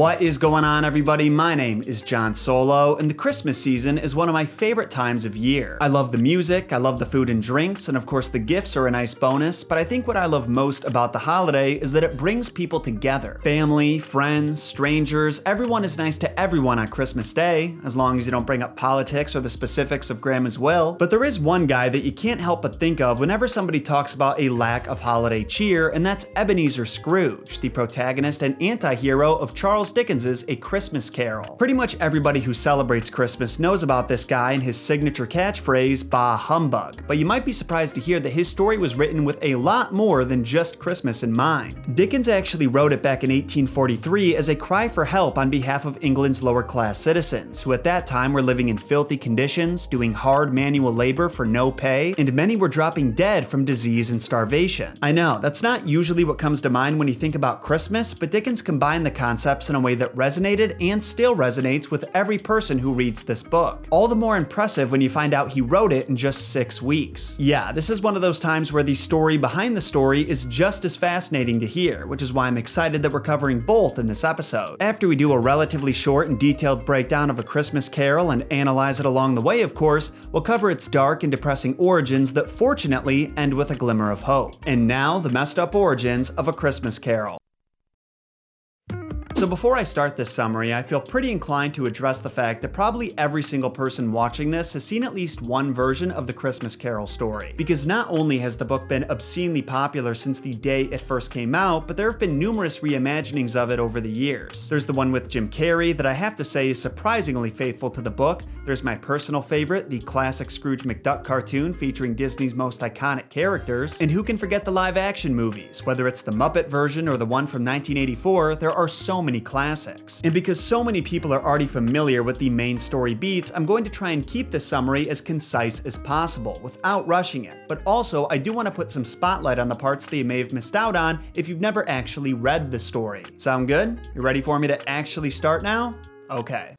What is going on, everybody? My name is Jon Solo, and the Christmas season is one of my favorite times of year. I love the music, I love the food and drinks, and of course, the gifts are a nice bonus, but I think what I love most about the holiday is that it brings people together. Family, friends, strangers, everyone is nice to everyone on Christmas Day, as long as you don't bring up politics or the specifics of Grandma's will. But there is one guy that you can't help but think of whenever somebody talks about a lack of holiday cheer, and that's Ebenezer Scrooge, the protagonist and anti hero of Charles Charles Dickens' A Christmas Carol. Pretty much everybody who celebrates Christmas knows about this guy and his signature catchphrase, Bah Humbug, but you might be surprised to hear that his story was written with a lot more than just Christmas in mind. Dickens actually wrote it back in 1843 as a cry for help on behalf of England's lower class citizens, who at that time were living in filthy conditions, doing hard manual labor for no pay, and many were dropping dead from disease and starvation. I know, that's not usually what comes to mind when you think about Christmas, but Dickens combined the concepts in a way that resonated and still resonates with every person who reads this book. All the more impressive when you find out he wrote it in just six weeks. Yeah, this is one of those times where the story behind the story is just as fascinating to hear, which is why I'm excited that we're covering both in this episode. After we do a relatively short and detailed breakdown of A Christmas Carol and analyze it along the way, of course, we'll cover its dark and depressing origins that fortunately end with a glimmer of hope. And now, the messed up origins of A Christmas Carol. So before I start this summary, I feel pretty inclined to address the fact that probably every single person watching this has seen at least one version of the Christmas Carol story. Because not only has the book been obscenely popular since the day it first came out, but there have been numerous reimaginings of it over the years. There's the one with Jim Carrey that I have to say is surprisingly faithful to the book. There's my personal favorite, the classic Scrooge McDuck cartoon featuring Disney's most iconic characters. And who can forget the live action movies? Whether it's the Muppet version or the one from 1984, there are so many many classics. And because so many people are already familiar with the main story beats, I'm going to try and keep the summary as concise as possible without rushing it. But also, I do want to put some spotlight on the parts that you may have missed out on if you've never actually read the story. Sound good? You ready for me to actually start now? Okay.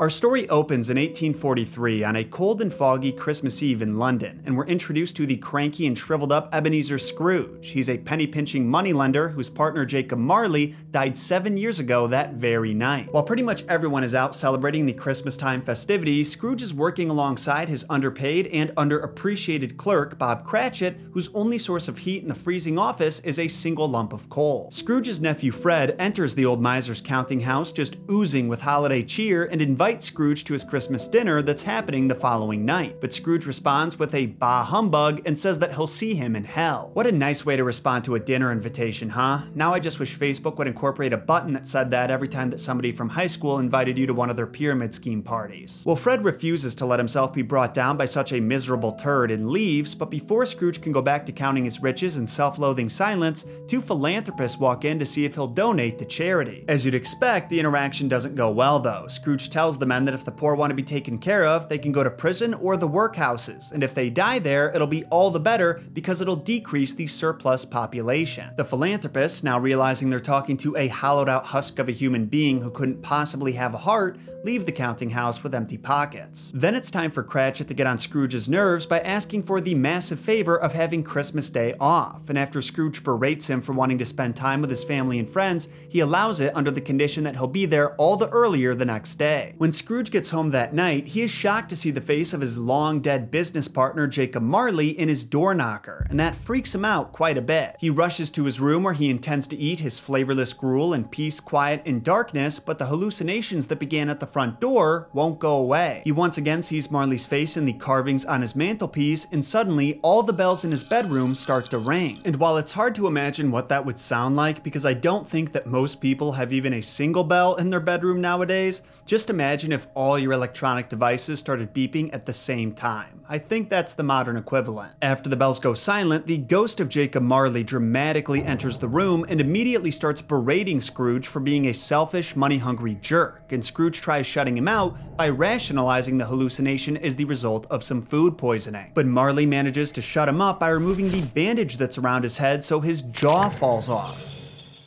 Our story opens in 1843 on a cold and foggy Christmas Eve in London, and we're introduced to the cranky and shriveled up Ebenezer Scrooge. He's a penny pinching moneylender whose partner Jacob Marley died seven years ago that very night. While pretty much everyone is out celebrating the Christmas time festivities, Scrooge is working alongside his underpaid and underappreciated clerk, Bob Cratchit, whose only source of heat in the freezing office is a single lump of coal. Scrooge's nephew Fred enters the old miser's counting house just oozing with holiday cheer and invites invites Scrooge to his Christmas dinner that's happening the following night. But Scrooge responds with a bah humbug and says that he'll see him in hell. What a nice way to respond to a dinner invitation, huh? Now I just wish Facebook would incorporate a button that said that every time that somebody from high school invited you to one of their pyramid scheme parties. Well, Fred refuses to let himself be brought down by such a miserable turd and leaves, but before Scrooge can go back to counting his riches in self loathing silence, two philanthropists walk in to see if he'll donate to charity. As you'd expect, the interaction doesn't go well though. Scrooge tells tells the men that if the poor want to be taken care of, they can go to prison or the workhouses, and if they die there, it'll be all the better because it'll decrease the surplus population. The philanthropists, now realizing they're talking to a hollowed out husk of a human being who couldn't possibly have a heart, leave the counting house with empty pockets. Then it's time for Cratchit to get on Scrooge's nerves by asking for the massive favor of having Christmas Day off, and after Scrooge berates him for wanting to spend time with his family and friends, he allows it under the condition that he'll be there all the earlier the next day. When Scrooge gets home that night, he is shocked to see the face of his long dead business partner Jacob Marley in his door knocker, and that freaks him out quite a bit. He rushes to his room where he intends to eat his flavorless gruel in peace, quiet, and darkness, but the hallucinations that began at the front door won't go away. He once again sees Marley's face in the carvings on his mantelpiece, and suddenly all the bells in his bedroom start to ring. And while it's hard to imagine what that would sound like, because I don't think that most people have even a single bell in their bedroom nowadays, just imagine if all your electronic devices started beeping at the same time. I think that's the modern equivalent. After the bells go silent, the ghost of Jacob Marley dramatically enters the room and immediately starts berating Scrooge for being a selfish, money hungry jerk. And Scrooge tries shutting him out by rationalizing the hallucination as the result of some food poisoning. But Marley manages to shut him up by removing the bandage that's around his head so his jaw falls off.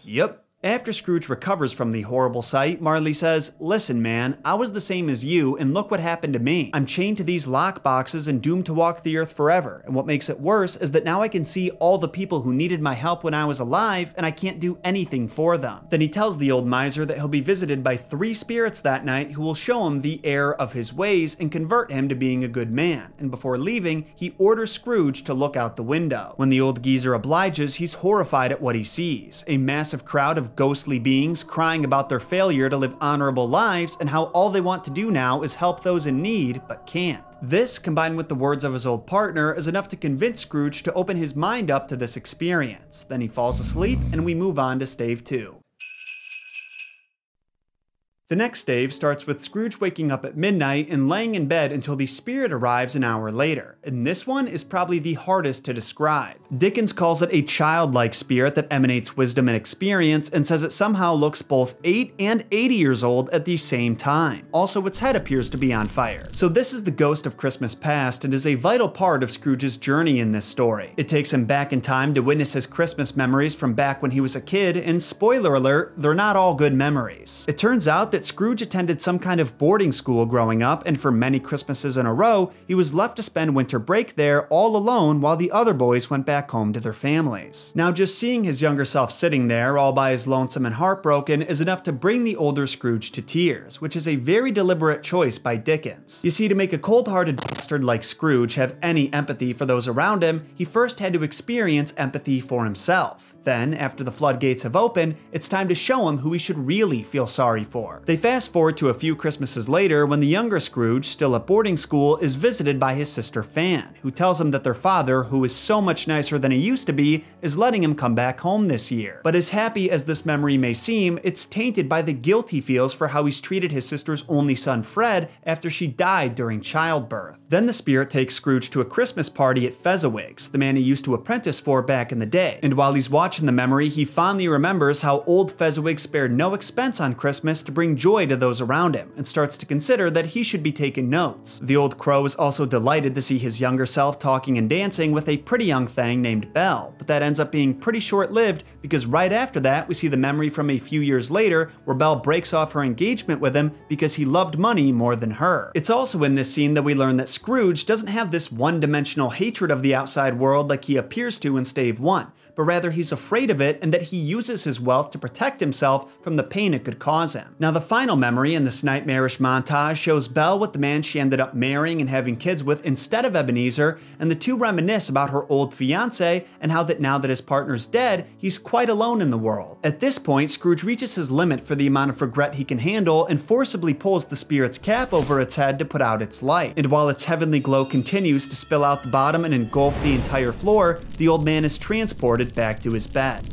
Yep, After Scrooge recovers from the horrible sight, Marley says, Listen, man, I was the same as you, and look what happened to me. I'm chained to these lock boxes and doomed to walk the earth forever. And what makes it worse is that now I can see all the people who needed my help when I was alive, and I can't do anything for them. Then he tells the old miser that he'll be visited by three spirits that night who will show him the error of his ways and convert him to being a good man. And before leaving, he orders Scrooge to look out the window. When the old geezer obliges, he's horrified at what he sees a massive crowd of ghostly beings crying about their failure to live honorable lives and how all they want to do now is help those in need but can't. This, combined with the words of his old partner, is enough to convince Scrooge to open his mind up to this experience. Then he falls asleep, and we move on to stave 2. The next stave starts with Scrooge waking up at midnight and laying in bed until the spirit arrives an hour later, and this one is probably the hardest to describe. Dickens calls it a childlike spirit that emanates wisdom and experience and says it somehow looks both 8 and 80 years old at the same time. Also, its head appears to be on fire. So, this is the ghost of Christmas past and is a vital part of Scrooge's journey in this story. It takes him back in time to witness his Christmas memories from back when he was a kid, and spoiler alert, they're not all good memories. It turns out that that Scrooge attended some kind of boarding school growing up, and for many Christmases in a row, he was left to spend winter break there all alone while the other boys went back home to their families. Now, just seeing his younger self sitting there, all by his lonesome and heartbroken, is enough to bring the older Scrooge to tears, which is a very deliberate choice by Dickens. You see, to make a cold hearted bastard like Scrooge have any empathy for those around him, he first had to experience empathy for himself. Then, after the floodgates have opened, it's time to show him who he should really feel sorry for. They fast forward to a few Christmases later when the younger Scrooge, still at boarding school, is visited by his sister Fan, who tells him that their father, who is so much nicer than he used to be, is letting him come back home this year. But as happy as this memory may seem, it's tainted by the guilt he feels for how he's treated his sister's only son Fred after she died during childbirth. Then the spirit takes Scrooge to a Christmas party at Fezziwig's, the man he used to apprentice for back in the day, and while he's watching the memory, he fondly remembers how old Fezziwig spared no expense on Christmas to bring joy to those around him, and starts to consider that he should be taking notes. The old crow is also delighted to see his younger self talking and dancing with a pretty young thing named Belle, but that ends up being pretty short lived because right after that, we see the memory from a few years later where Belle breaks off her engagement with him because he loved money more than her. It's also in this scene that we learn that Scrooge doesn't have this one dimensional hatred of the outside world like he appears to in Stave 1 but rather he's afraid of it and that he uses his wealth to protect himself from the pain it could cause him. Now, the final memory in this nightmarish montage shows Belle with the man she ended up marrying and having kids with instead of Ebenezer, and the two reminisce about her old fiance and how that now that his partner's dead, he's quite alone in the world. At this point, Scrooge reaches his limit for the amount of regret he can handle and forcibly pulls the spirit's cap over its head to put out its light. And while its heavenly glow continues to spill out the bottom and engulf the entire floor, the old man is transported back to his bed.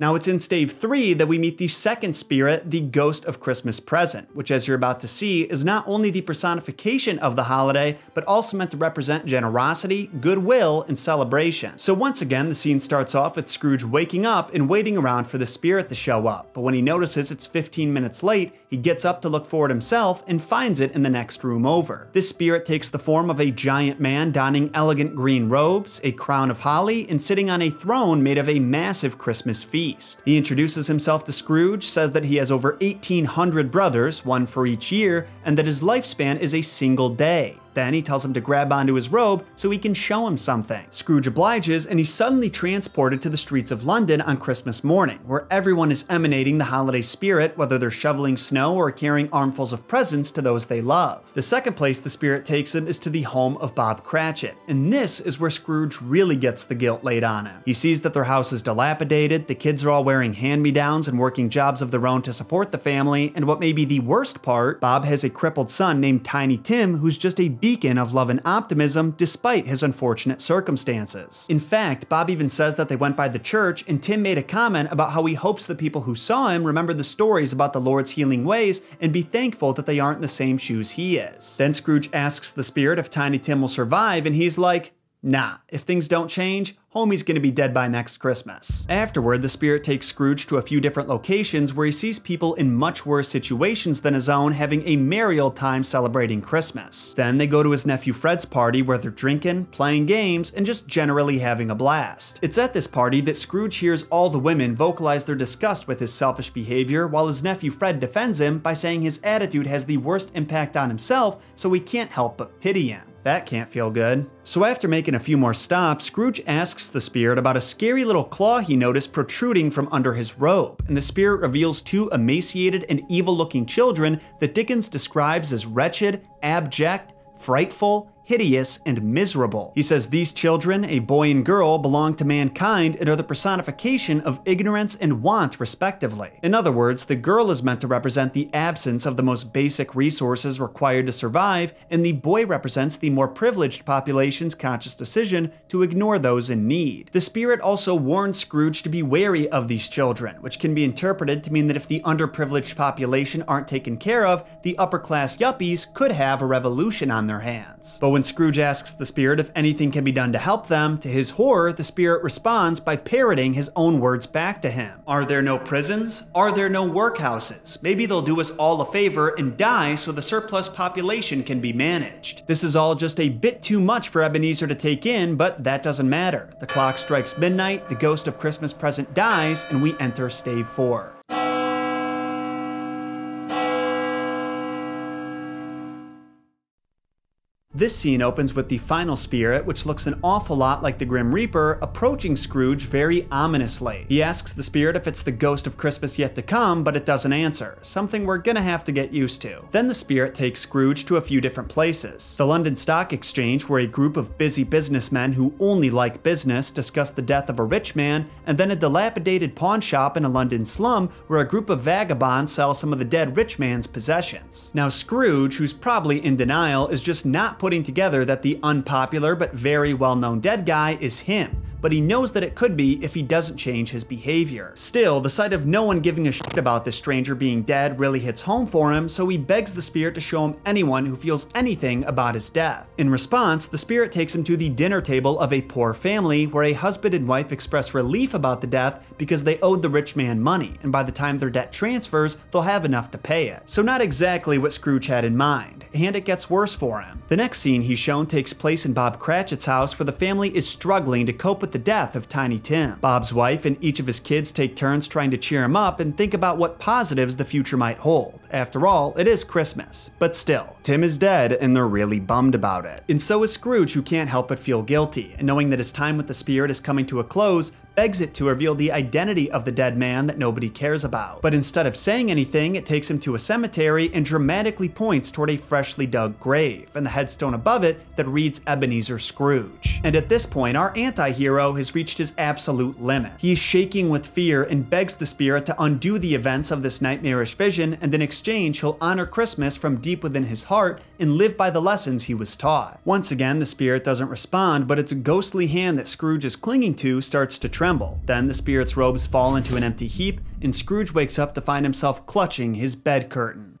Now, it's in stave three that we meet the second spirit, the Ghost of Christmas Present, which, as you're about to see, is not only the personification of the holiday, but also meant to represent generosity, goodwill, and celebration. So, once again, the scene starts off with Scrooge waking up and waiting around for the spirit to show up. But when he notices it's 15 minutes late, he gets up to look for it himself and finds it in the next room over. This spirit takes the form of a giant man donning elegant green robes, a crown of holly, and sitting on a throne made of a massive Christmas feast feast. He introduces himself to Scrooge, says that he has over 1,800 brothers, one for each year, and that his lifespan is a single day. Then he tells him to grab onto his robe so he can show him something. Scrooge obliges, and he's suddenly transported to the streets of London on Christmas morning, where everyone is emanating the holiday spirit, whether they're shoveling snow or carrying armfuls of presents to those they love. The second place the spirit takes him is to the home of Bob Cratchit, and this is where Scrooge really gets the guilt laid on him. He sees that their house is dilapidated, the kids are all wearing hand me downs and working jobs of their own to support the family, and what may be the worst part, Bob has a crippled son named Tiny Tim who's just a beacon of love and optimism despite his unfortunate circumstances. In fact, Bob even says that they went by the church, and Tim made a comment about how he hopes the people who saw him remember the stories about the Lord's healing ways and be thankful that they aren't in the same shoes he is. Then Scrooge asks the spirit if Tiny Tim will survive, and he's like, Nah, if things don't change, homie's gonna be dead by next Christmas. Afterward, the spirit takes Scrooge to a few different locations where he sees people in much worse situations than his own having a merry old time celebrating Christmas. Then they go to his nephew Fred's party where they're drinking, playing games, and just generally having a blast. It's at this party that Scrooge hears all the women vocalize their disgust with his selfish behavior while his nephew Fred defends him by saying his attitude has the worst impact on himself, so he can't help but pity him. That can't feel good. So, after making a few more stops, Scrooge asks the spirit about a scary little claw he noticed protruding from under his robe, and the spirit reveals two emaciated and evil looking children that Dickens describes as wretched, abject, frightful, hideous, and miserable. He says these children, a boy and girl, belong to mankind and are the personification of ignorance and want, respectively. In other words, the girl is meant to represent the absence of the most basic resources required to survive, and the boy represents the more privileged population's conscious decision to ignore those in need. The spirit also warns Scrooge to be wary of these children, which can be interpreted to mean that if the underprivileged population aren't taken care of, the upper class yuppies could have a revolution on their hands. But when when Scrooge asks the spirit if anything can be done to help them, to his horror, the spirit responds by parroting his own words back to him. Are there no prisons? Are there no workhouses? Maybe they'll do us all a favor and die so the surplus population can be managed. This is all just a bit too much for Ebenezer to take in, but that doesn't matter. The clock strikes midnight, the ghost of Christmas present dies, and we enter stave four. This scene opens with the final spirit, which looks an awful lot like the Grim Reaper, approaching Scrooge very ominously. He asks the spirit if it's the ghost of Christmas yet to come, but it doesn't answer, something we're gonna have to get used to. Then the spirit takes Scrooge to a few different places. The London Stock Exchange, where a group of busy businessmen who only like business discuss the death of a rich man, and then a dilapidated pawn shop in a London slum where a group of vagabonds sell some of the dead rich man's possessions. Now, Scrooge, who's probably in denial, is just not putting putting together that the unpopular but very well known dead guy is him but he knows that it could be if he doesn't change his behavior. Still, the sight of no one giving a shit about this stranger being dead really hits home for him, so he begs the spirit to show him anyone who feels anything about his death. In response, the spirit takes him to the dinner table of a poor family where a husband and wife express relief about the death because they owed the rich man money, and by the time their debt transfers, they'll have enough to pay it. So, not exactly what Scrooge had in mind, and it gets worse for him. The next scene he's shown takes place in Bob Cratchit's house where the family is struggling to cope with with the death of Tiny Tim. Bob's wife and each of his kids take turns trying to cheer him up and think about what positives the future might hold. After all, it is Christmas. But still, Tim is dead and they're really bummed about it. And so is Scrooge, who can't help but feel guilty. And knowing that his time with the spirit is coming to a close, begs it to reveal the identity of the dead man that nobody cares about. But instead of saying anything, it takes him to a cemetery and dramatically points toward a freshly dug grave, and the headstone above it that reads Ebenezer Scrooge. And at this point, our anti hero has reached his absolute limit. He is shaking with fear and begs the spirit to undo the events of this nightmarish vision, and in exchange, he'll honor Christmas from deep within his heart and live by the lessons he was taught. Once again, the spirit doesn't respond, but its a ghostly hand that Scrooge is clinging to starts to tremble. Then the spirit's robes fall into an empty heap, and Scrooge wakes up to find himself clutching his bed curtain.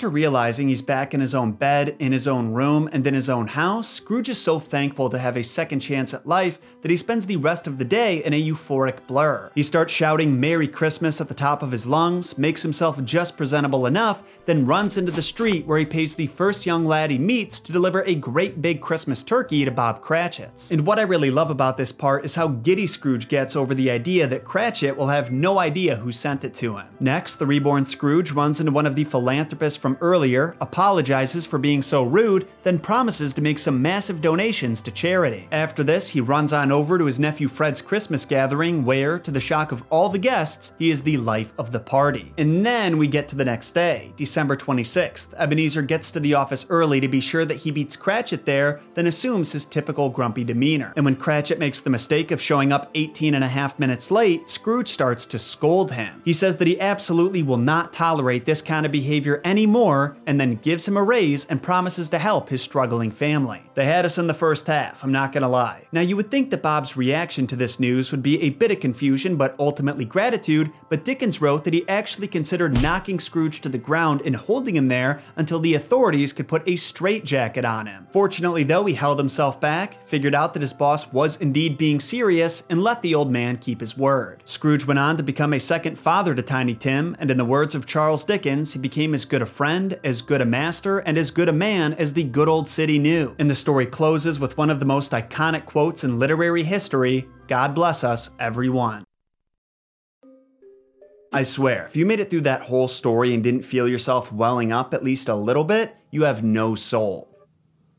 After realizing he's back in his own bed, in his own room, and in his own house, Scrooge is so thankful to have a second chance at life that he spends the rest of the day in a euphoric blur. He starts shouting Merry Christmas at the top of his lungs, makes himself just presentable enough, then runs into the street where he pays the first young lad he meets to deliver a great big Christmas turkey to Bob Cratchit's. And what I really love about this part is how giddy Scrooge gets over the idea that Cratchit will have no idea who sent it to him. Next, the reborn Scrooge runs into one of the philanthropists from earlier, apologizes for being so rude, then promises to make some massive donations to charity. After this, he runs on over to his nephew Fred's Christmas gathering, where, to the shock of all the guests, he is the life of the party. And then we get to the next day, December 26th. Ebenezer gets to the office early to be sure that he beats Cratchit there, then assumes his typical grumpy demeanor. And when Cratchit makes the mistake of showing up 18 and a half minutes late, Scrooge starts to scold him. He says that he absolutely will not tolerate this kind of behavior any any more and then gives him a raise and promises to help his struggling family. They had us in the first half, I'm not gonna lie. Now, you would think that Bob's reaction to this news would be a bit of confusion but ultimately gratitude, but Dickens wrote that he actually considered knocking Scrooge to the ground and holding him there until the authorities could put a straitjacket on him. Fortunately, though, he held himself back, figured out that his boss was indeed being serious, and let the old man keep his word. Scrooge went on to become a second father to Tiny Tim, and in the words of Charles Dickens, he became as good a friend, as good a master, and as good a man as the good old city knew. And the story closes with one of the most iconic quotes in literary history God bless us, everyone. I swear, if you made it through that whole story and didn't feel yourself welling up at least a little bit, you have no soul.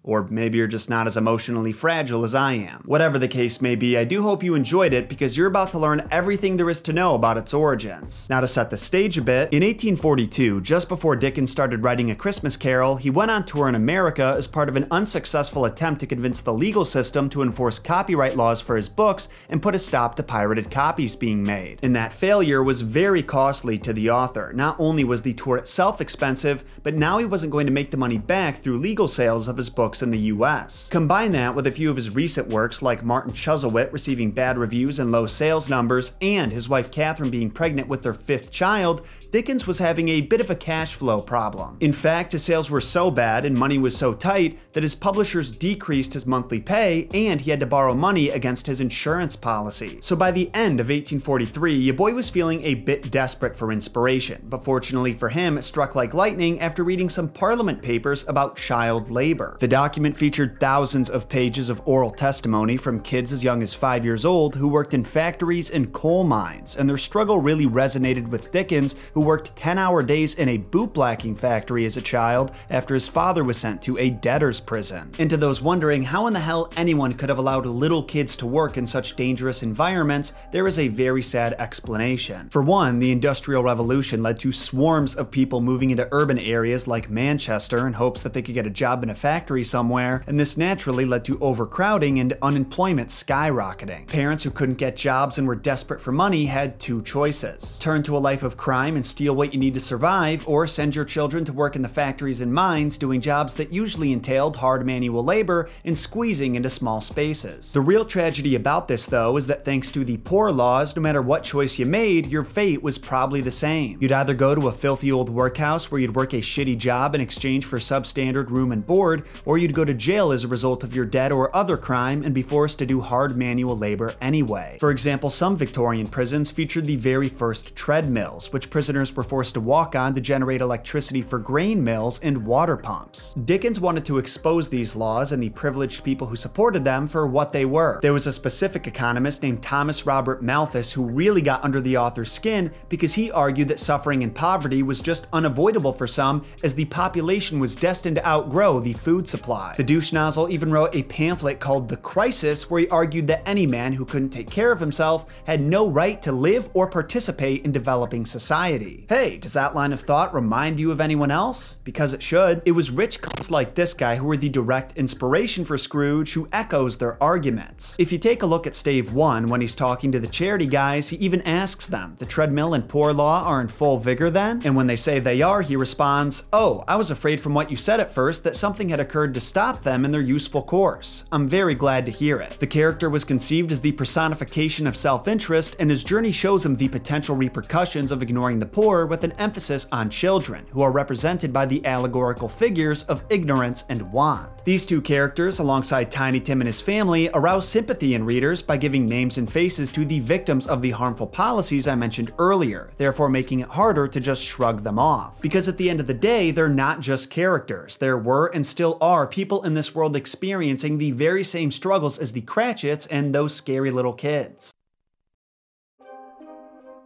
Or maybe you're just not as emotionally fragile as I am. Whatever the case may be, I do hope you enjoyed it because you're about to learn everything there is to know about its origins. Now, to set the stage a bit, in 1842, just before Dickens started writing A Christmas Carol, he went on tour in America as part of an unsuccessful attempt to convince the legal system to enforce copyright laws for his books and put a stop to pirated copies being made. And that failure was very costly to the author. Not only was the tour itself expensive, but now he wasn't going to make the money back through legal sales of his books books in the US. Combine that with a few of his recent works like Martin Chuzzlewit receiving bad reviews and low sales numbers, and his wife Catherine being pregnant with their fifth child, Dickens was having a bit of a cash flow problem. In fact, his sales were so bad and money was so tight that his publishers decreased his monthly pay and he had to borrow money against his insurance policy. So by the end of 1843, your boy was feeling a bit desperate for inspiration, but fortunately for him, it struck like lightning after reading some parliament papers about child labor. The document featured thousands of pages of oral testimony from kids as young as five years old who worked in factories and coal mines, and their struggle really resonated with Dickens, who who worked 10 hour days in a bootblacking factory as a child after his father was sent to a debtor's prison. And to those wondering how in the hell anyone could have allowed little kids to work in such dangerous environments, there is a very sad explanation. For one, the Industrial Revolution led to swarms of people moving into urban areas like Manchester in hopes that they could get a job in a factory somewhere, and this naturally led to overcrowding and unemployment skyrocketing. Parents who couldn't get jobs and were desperate for money had two choices turn to a life of crime and steal what you need to survive, or send your children to work in the factories and mines doing jobs that usually entailed hard manual labor and squeezing into small spaces. The real tragedy about this, though, is that thanks to the poor laws, no matter what choice you made, your fate was probably the same. You'd either go to a filthy old workhouse where you'd work a shitty job in exchange for substandard room and board, or you'd go to jail as a result of your debt or other crime and be forced to do hard manual labor anyway. For example, some Victorian prisons featured the very first treadmills, which prisoners were forced to walk on to generate electricity for grain mills and water pumps. Dickens wanted to expose these laws and the privileged people who supported them for what they were. There was a specific economist named Thomas Robert Malthus who really got under the author's skin because he argued that suffering and poverty was just unavoidable for some as the population was destined to outgrow the food supply. The douche nozzle even wrote a pamphlet called The Crisis where he argued that any man who couldn't take care of himself had no right to live or participate in developing society. Hey, does that line of thought remind you of anyone else? Because it should. It was rich cunts like this guy who were the direct inspiration for Scrooge who echoes their arguments. If you take a look at Stave 1, when he's talking to the charity guys, he even asks them, the treadmill and poor law are in full vigor then? And when they say they are, he responds, Oh, I was afraid from what you said at first that something had occurred to stop them in their useful course. I'm very glad to hear it. The character was conceived as the personification of self interest, and his journey shows him the potential repercussions of ignoring the poor with an emphasis on children, who are represented by the allegorical figures of ignorance and want. These two characters, alongside Tiny Tim and his family, arouse sympathy in readers by giving names and faces to the victims of the harmful policies I mentioned earlier, therefore making it harder to just shrug them off. Because at the end of the day, they're not just characters. There were and still are people in this world experiencing the very same struggles as the Cratchits and those scary little kids.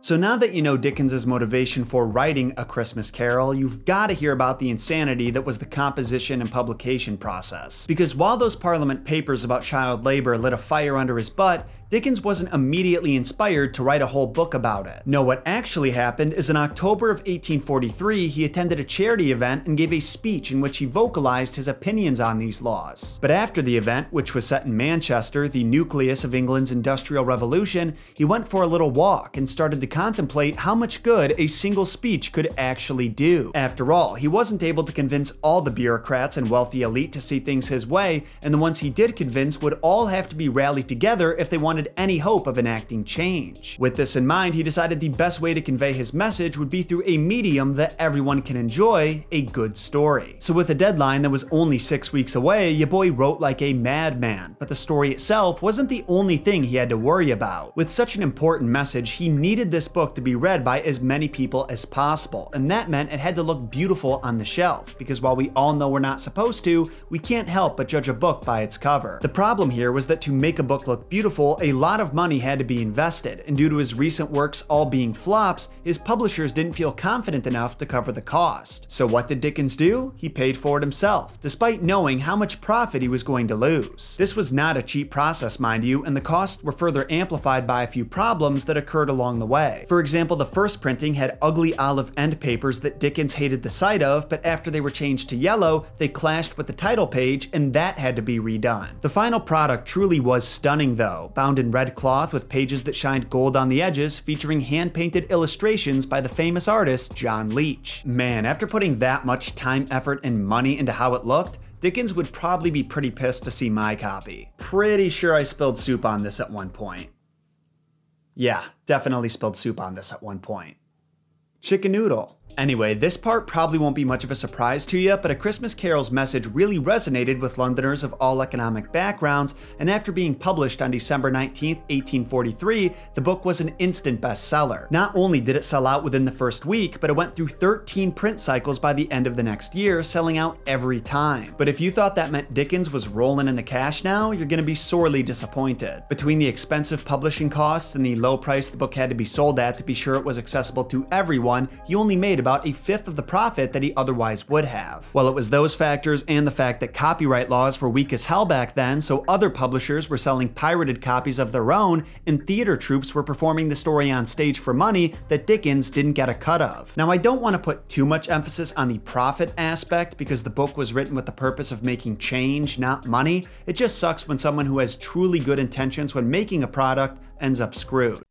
So now that you know Dickens's motivation for writing A Christmas Carol, you've got to hear about the insanity that was the composition and publication process. Because while those Parliament papers about child labor lit a fire under his butt, Dickens wasn't immediately inspired to write a whole book about it. No, what actually happened is in October of 1843, he attended a charity event and gave a speech in which he vocalized his opinions on these laws. But after the event, which was set in Manchester, the nucleus of England's Industrial Revolution, he went for a little walk and started to contemplate how much good a single speech could actually do. After all, he wasn't able to convince all the bureaucrats and wealthy elite to see things his way, and the ones he did convince would all have to be rallied together if they wanted any hope of enacting change. With this in mind, he decided the best way to convey his message would be through a medium that everyone can enjoy a good story. So, with a deadline that was only six weeks away, your boy wrote like a madman, but the story itself wasn't the only thing he had to worry about. With such an important message, he needed this book to be read by as many people as possible, and that meant it had to look beautiful on the shelf, because while we all know we're not supposed to, we can't help but judge a book by its cover. The problem here was that to make a book look beautiful, a lot of money had to be invested, and due to his recent works all being flops, his publishers didn't feel confident enough to cover the cost. So what did Dickens do? He paid for it himself, despite knowing how much profit he was going to lose. This was not a cheap process, mind you, and the costs were further amplified by a few problems that occurred along the way. For example, the first printing had ugly olive end papers that Dickens hated the sight of, but after they were changed to yellow, they clashed with the title page, and that had to be redone. The final product truly was stunning, though, bound in red cloth with pages that shined gold on the edges, featuring hand painted illustrations by the famous artist John Leech. Man, after putting that much time, effort, and money into how it looked, Dickens would probably be pretty pissed to see my copy. Pretty sure I spilled soup on this at one point. Yeah, definitely spilled soup on this at one point. Chicken noodle. Anyway, this part probably won't be much of a surprise to you, but A Christmas Carol's message really resonated with Londoners of all economic backgrounds, and after being published on December 19, 1843, the book was an instant bestseller. Not only did it sell out within the first week, but it went through 13 print cycles by the end of the next year, selling out every time. But if you thought that meant Dickens was rolling in the cash now, you're gonna be sorely disappointed. Between the expensive publishing costs and the low price the book had to be sold at to be sure it was accessible to everyone, he only made about a fifth of the profit that he otherwise would have. Well, it was those factors and the fact that copyright laws were weak as hell back then, so other publishers were selling pirated copies of their own, and theater troupes were performing the story on stage for money that Dickens didn't get a cut of. Now, I don't want to put too much emphasis on the profit aspect because the book was written with the purpose of making change, not money. It just sucks when someone who has truly good intentions when making a product ends up screwed.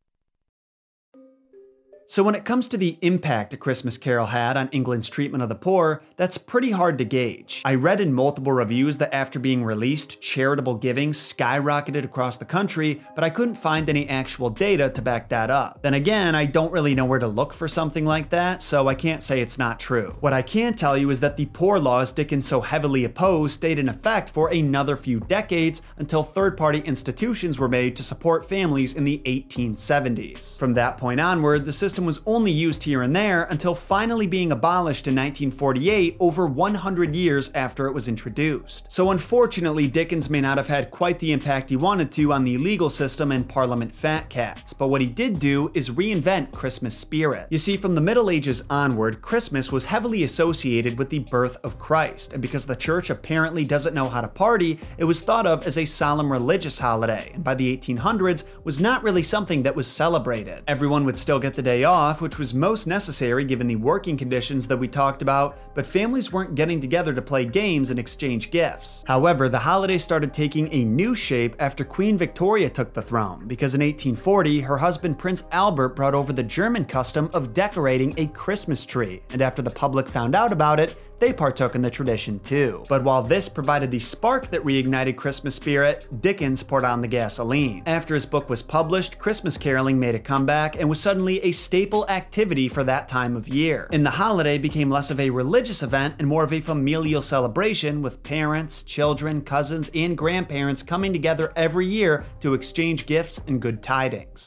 So, when it comes to the impact A Christmas Carol had on England's treatment of the poor, that's pretty hard to gauge. I read in multiple reviews that after being released, charitable giving skyrocketed across the country, but I couldn't find any actual data to back that up. Then again, I don't really know where to look for something like that, so I can't say it's not true. What I can tell you is that the poor laws Dickens so heavily opposed stayed in effect for another few decades until third party institutions were made to support families in the 1870s. From that point onward, the system system was only used here and there until finally being abolished in 1948, over 100 years after it was introduced. So unfortunately, Dickens may not have had quite the impact he wanted to on the legal system and Parliament fat cats, but what he did do is reinvent Christmas spirit. You see, from the Middle Ages onward, Christmas was heavily associated with the birth of Christ, and because the church apparently doesn't know how to party, it was thought of as a solemn religious holiday, and by the 1800s was not really something that was celebrated. Everyone would still get the off, which was most necessary given the working conditions that we talked about, but families weren't getting together to play games and exchange gifts. However, the holiday started taking a new shape after Queen Victoria took the throne, because in 1840, her husband Prince Albert brought over the German custom of decorating a Christmas tree, and after the public found out about it, they partook in the tradition too. But while this provided the spark that reignited Christmas spirit, Dickens poured on the gasoline. After his book was published, Christmas caroling made a comeback and was suddenly a staple activity for that time of year. And the holiday became less of a religious event and more of a familial celebration with parents, children, cousins, and grandparents coming together every year to exchange gifts and good tidings.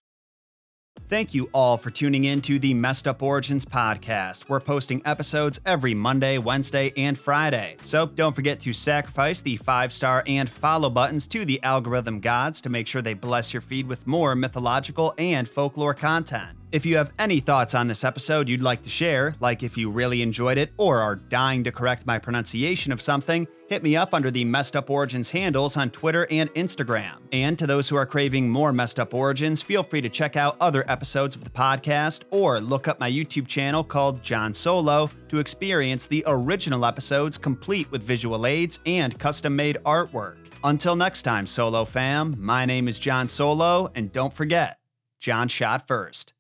Thank you all for tuning in to the Messed Up Origins podcast. We're posting episodes every Monday, Wednesday, and Friday. So don't forget to sacrifice the five star and follow buttons to the algorithm gods to make sure they bless your feed with more mythological and folklore content. If you have any thoughts on this episode you'd like to share, like if you really enjoyed it or are dying to correct my pronunciation of something, hit me up under the Messed Up Origins handles on Twitter and Instagram. And to those who are craving more Messed Up Origins, feel free to check out other episodes of the podcast or look up my YouTube channel called Jon Solo to experience the original episodes complete with visual aids and custom made artwork. Until next time, Solo fam, my name is Jon Solo, and don't forget, Jon shot first.